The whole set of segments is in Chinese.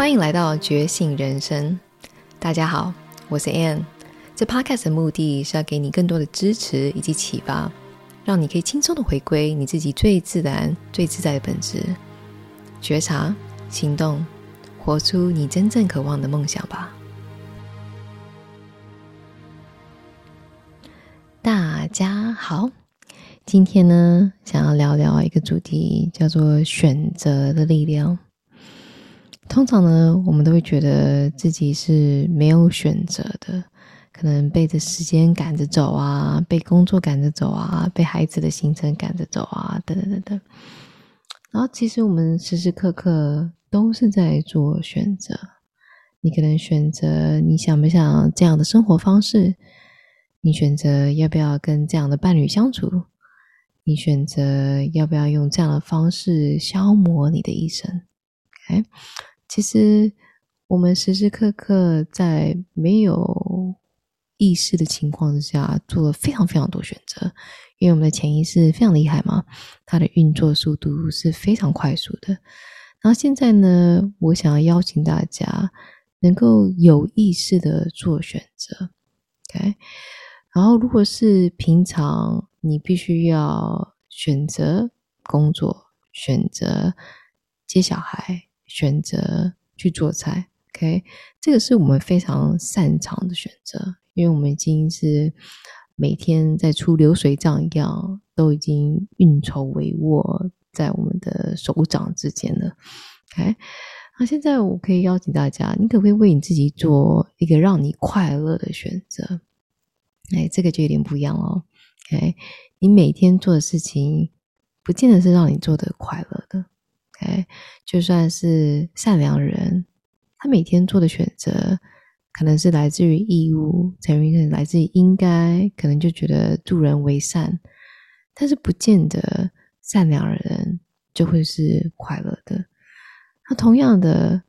欢迎来到觉醒人生。大家好，我是 Ann。这 Podcast 的目的是要给你更多的支持以及启发，让你可以轻松的回归你自己最自然、最自在的本质，觉察、行动，活出你真正渴望的梦想吧。大家好，今天呢，想要聊聊一个主题，叫做选择的力量。通常呢，我们都会觉得自己是没有选择的，可能被着时间赶着走啊，被工作赶着走啊，被孩子的行程赶着走啊，等等等等。然后，其实我们时时刻刻都是在做选择。你可能选择你想不想这样的生活方式，你选择要不要跟这样的伴侣相处，你选择要不要用这样的方式消磨你的一生。OK。其实，我们时时刻刻在没有意识的情况之下，做了非常非常多选择。因为我们的潜意识非常厉害嘛，它的运作速度是非常快速的。然后现在呢，我想要邀请大家能够有意识的做选择，OK？然后，如果是平常你必须要选择工作、选择接小孩。选择去做菜，OK，这个是我们非常擅长的选择，因为我们已经是每天在出流水账一样，都已经运筹帷幄在我们的手掌之间了，OK。那现在我可以邀请大家，你可不可以为你自己做一个让你快乐的选择？哎，这个就有点不一样哦，OK。你每天做的事情，不见得是让你做的快乐的。就算是善良人，他每天做的选择，可能是来自于义务，可能来自于应该，可能就觉得助人为善，但是不见得善良人就会是快乐的。那同样的，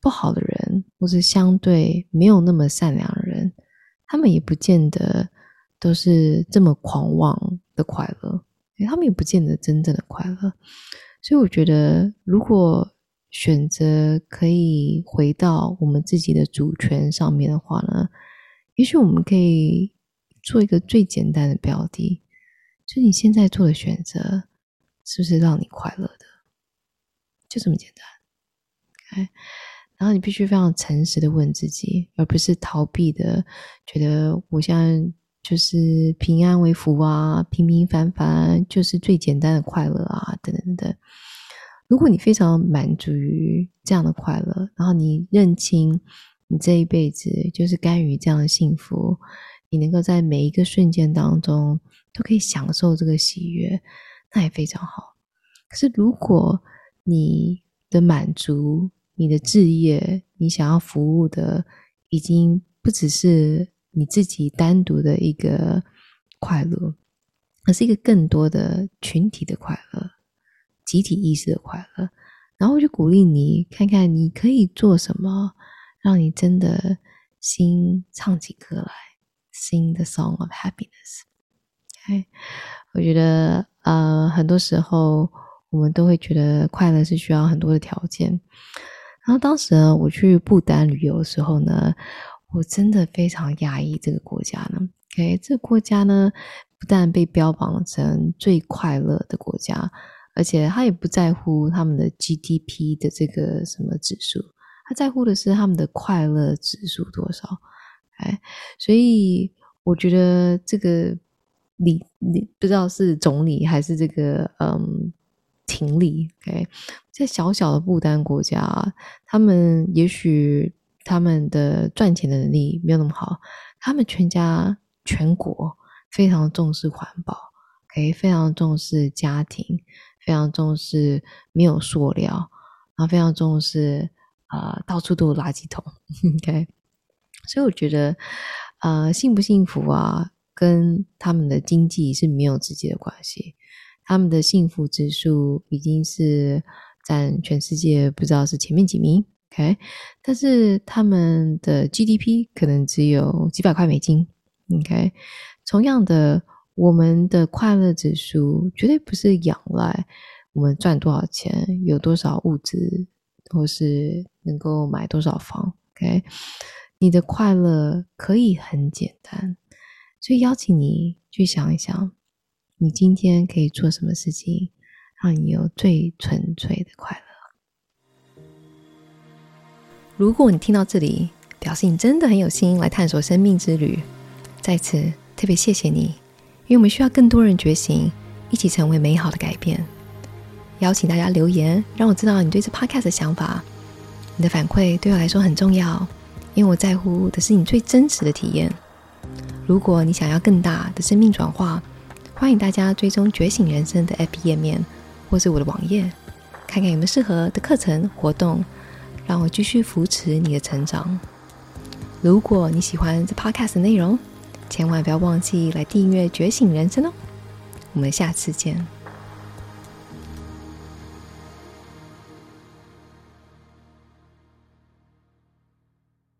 不好的人，或是相对没有那么善良的人，他们也不见得都是这么狂妄的快乐，他们也不见得真正的快乐。所以我觉得，如果选择可以回到我们自己的主权上面的话呢，也许我们可以做一个最简单的标的，就你现在做的选择是不是让你快乐的？就这么简单。然后你必须非常诚实的问自己，而不是逃避的，觉得我现在。就是平安为福啊，平平凡凡就是最简单的快乐啊，等等等。如果你非常满足于这样的快乐，然后你认清你这一辈子就是甘于这样的幸福，你能够在每一个瞬间当中都可以享受这个喜悦，那也非常好。可是如果你的满足、你的志业、你想要服务的，已经不只是。你自己单独的一个快乐，而是一个更多的群体的快乐、集体意识的快乐。然后我就鼓励你，看看你可以做什么，让你真的心唱起歌来，Sing the song of happiness。Okay? 我觉得，呃，很多时候我们都会觉得快乐是需要很多的条件。然后当时呢，我去不丹旅游的时候呢。我真的非常压抑这个国家呢。OK，这个国家呢，不但被标榜成最快乐的国家，而且他也不在乎他们的 GDP 的这个什么指数，他在乎的是他们的快乐指数多少。哎，所以我觉得这个理理不知道是总理还是这个嗯廷理。OK，在小小的不丹国家，他们也许。他们的赚钱的能力没有那么好，他们全家全国非常重视环保，OK，非常重视家庭，非常重视没有塑料，然后非常重视啊、呃，到处都有垃圾桶，OK。所以我觉得，呃，幸不幸福啊，跟他们的经济是没有直接的关系。他们的幸福指数已经是占全世界不知道是前面几名。OK，但是他们的 GDP 可能只有几百块美金。OK，同样的，我们的快乐指数绝对不是仰赖我们赚多少钱、有多少物质或是能够买多少房。OK，你的快乐可以很简单，所以邀请你去想一想，你今天可以做什么事情，让你有最纯粹的快乐。如果你听到这里，表示你真的很有心来探索生命之旅，在此特别谢谢你，因为我们需要更多人觉醒，一起成为美好的改变。邀请大家留言，让我知道你对这 podcast 的想法。你的反馈对我来说很重要，因为我在乎的是你最真实的体验。如果你想要更大的生命转化，欢迎大家追踪觉醒人生的 APP 页面，或是我的网页，看看有没有适合的课程活动，让我继续扶持你的成长。如果你喜欢这 podcast 内容，千万不要忘记来订阅觉醒人生哦。我们下次见。